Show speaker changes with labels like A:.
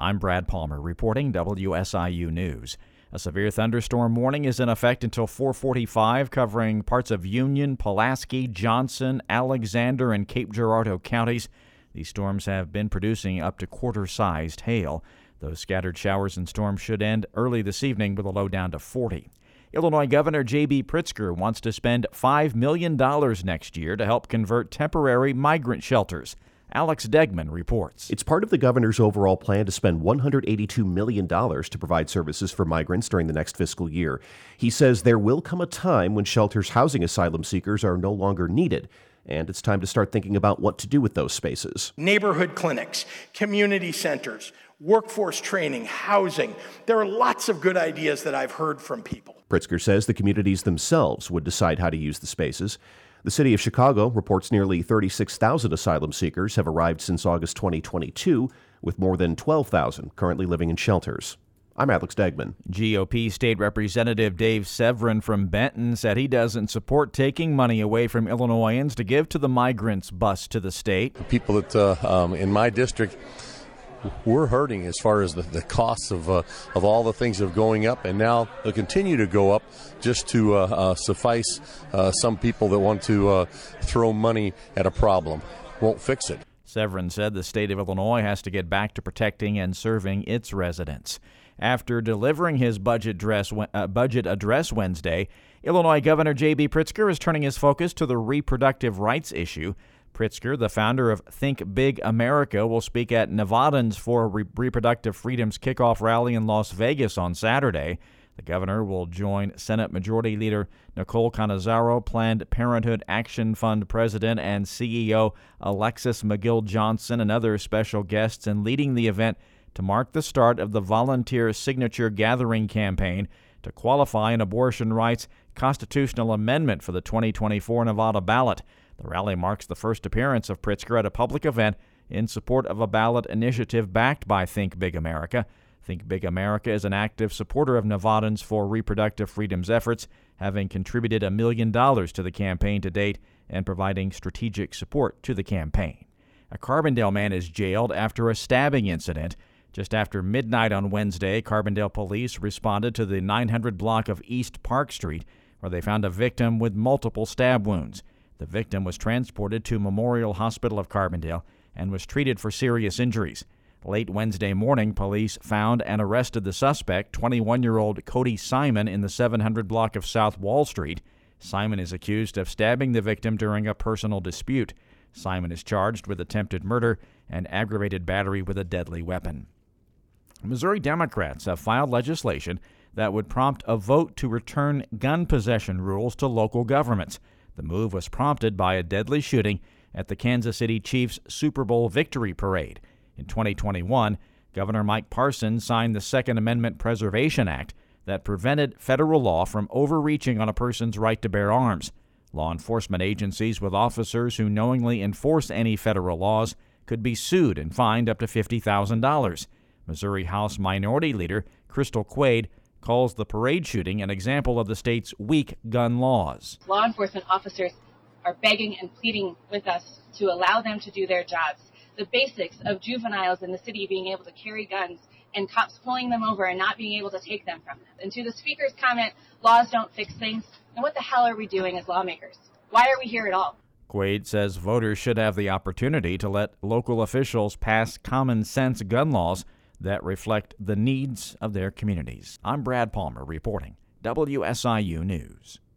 A: I'm Brad Palmer reporting WSIU News. A severe thunderstorm warning is in effect until 445, covering parts of Union, Pulaski, Johnson, Alexander, and Cape Girardeau counties. These storms have been producing up to quarter sized hail. Those scattered showers and storms should end early this evening with a low down to 40. Illinois Governor J.B. Pritzker wants to spend $5 million next year to help convert temporary migrant shelters. Alex Degman reports.
B: It's part of the governor's overall plan to spend $182 million to provide services for migrants during the next fiscal year. He says there will come a time when shelters housing asylum seekers are no longer needed and it's time to start thinking about what to do with those spaces.
C: Neighborhood clinics, community centers, workforce training, housing. There are lots of good ideas that I've heard from people.
B: Pritzker says the communities themselves would decide how to use the spaces. The city of Chicago reports nearly 36,000 asylum seekers have arrived since August 2022, with more than 12,000 currently living in shelters. I'm Alex Degman.
A: GOP State Representative Dave Severin from Benton said he doesn't support taking money away from Illinoisans to give to the migrants bus to the state.
D: People that uh, um, in my district we're hurting as far as the, the costs of uh, of all the things that are going up, and now they'll continue to go up just to uh, uh, suffice uh, some people that want to uh, throw money at a problem. Won't fix it.
A: Severin said the state of Illinois has to get back to protecting and serving its residents. After delivering his budget address, uh, budget address Wednesday, Illinois Governor J.B. Pritzker is turning his focus to the reproductive rights issue. Pritzker, the founder of Think Big America, will speak at Nevadans for Re- Reproductive Freedom's kickoff rally in Las Vegas on Saturday. The governor will join Senate Majority Leader Nicole Cannizzaro, Planned Parenthood Action Fund President and CEO Alexis McGill Johnson, and other special guests in leading the event to mark the start of the volunteer signature gathering campaign to qualify an abortion rights constitutional amendment for the 2024 Nevada ballot. The rally marks the first appearance of Pritzker at a public event in support of a ballot initiative backed by Think Big America. Think Big America is an active supporter of Nevadans for reproductive freedoms efforts, having contributed a million dollars to the campaign to date and providing strategic support to the campaign. A Carbondale man is jailed after a stabbing incident. Just after midnight on Wednesday, Carbondale police responded to the 900 block of East Park Street, where they found a victim with multiple stab wounds. The victim was transported to Memorial Hospital of Carbondale and was treated for serious injuries. Late Wednesday morning, police found and arrested the suspect, 21 year old Cody Simon, in the 700 block of South Wall Street. Simon is accused of stabbing the victim during a personal dispute. Simon is charged with attempted murder and aggravated battery with a deadly weapon. Missouri Democrats have filed legislation that would prompt a vote to return gun possession rules to local governments. The move was prompted by a deadly shooting at the Kansas City Chiefs Super Bowl victory parade. In 2021, Governor Mike Parson signed the Second Amendment Preservation Act that prevented federal law from overreaching on a person's right to bear arms. Law enforcement agencies with officers who knowingly enforce any federal laws could be sued and fined up to $50,000. Missouri House Minority Leader Crystal Quade calls the parade shooting an example of the state's weak gun laws.
E: Law enforcement officers are begging and pleading with us to allow them to do their jobs. The basics of juveniles in the city being able to carry guns and cops pulling them over and not being able to take them from them. And to the speaker's comment, laws don't fix things. And what the hell are we doing as lawmakers? Why are we here at all?
A: Quade says voters should have the opportunity to let local officials pass common sense gun laws that reflect the needs of their communities. I'm Brad Palmer reporting WSIU News.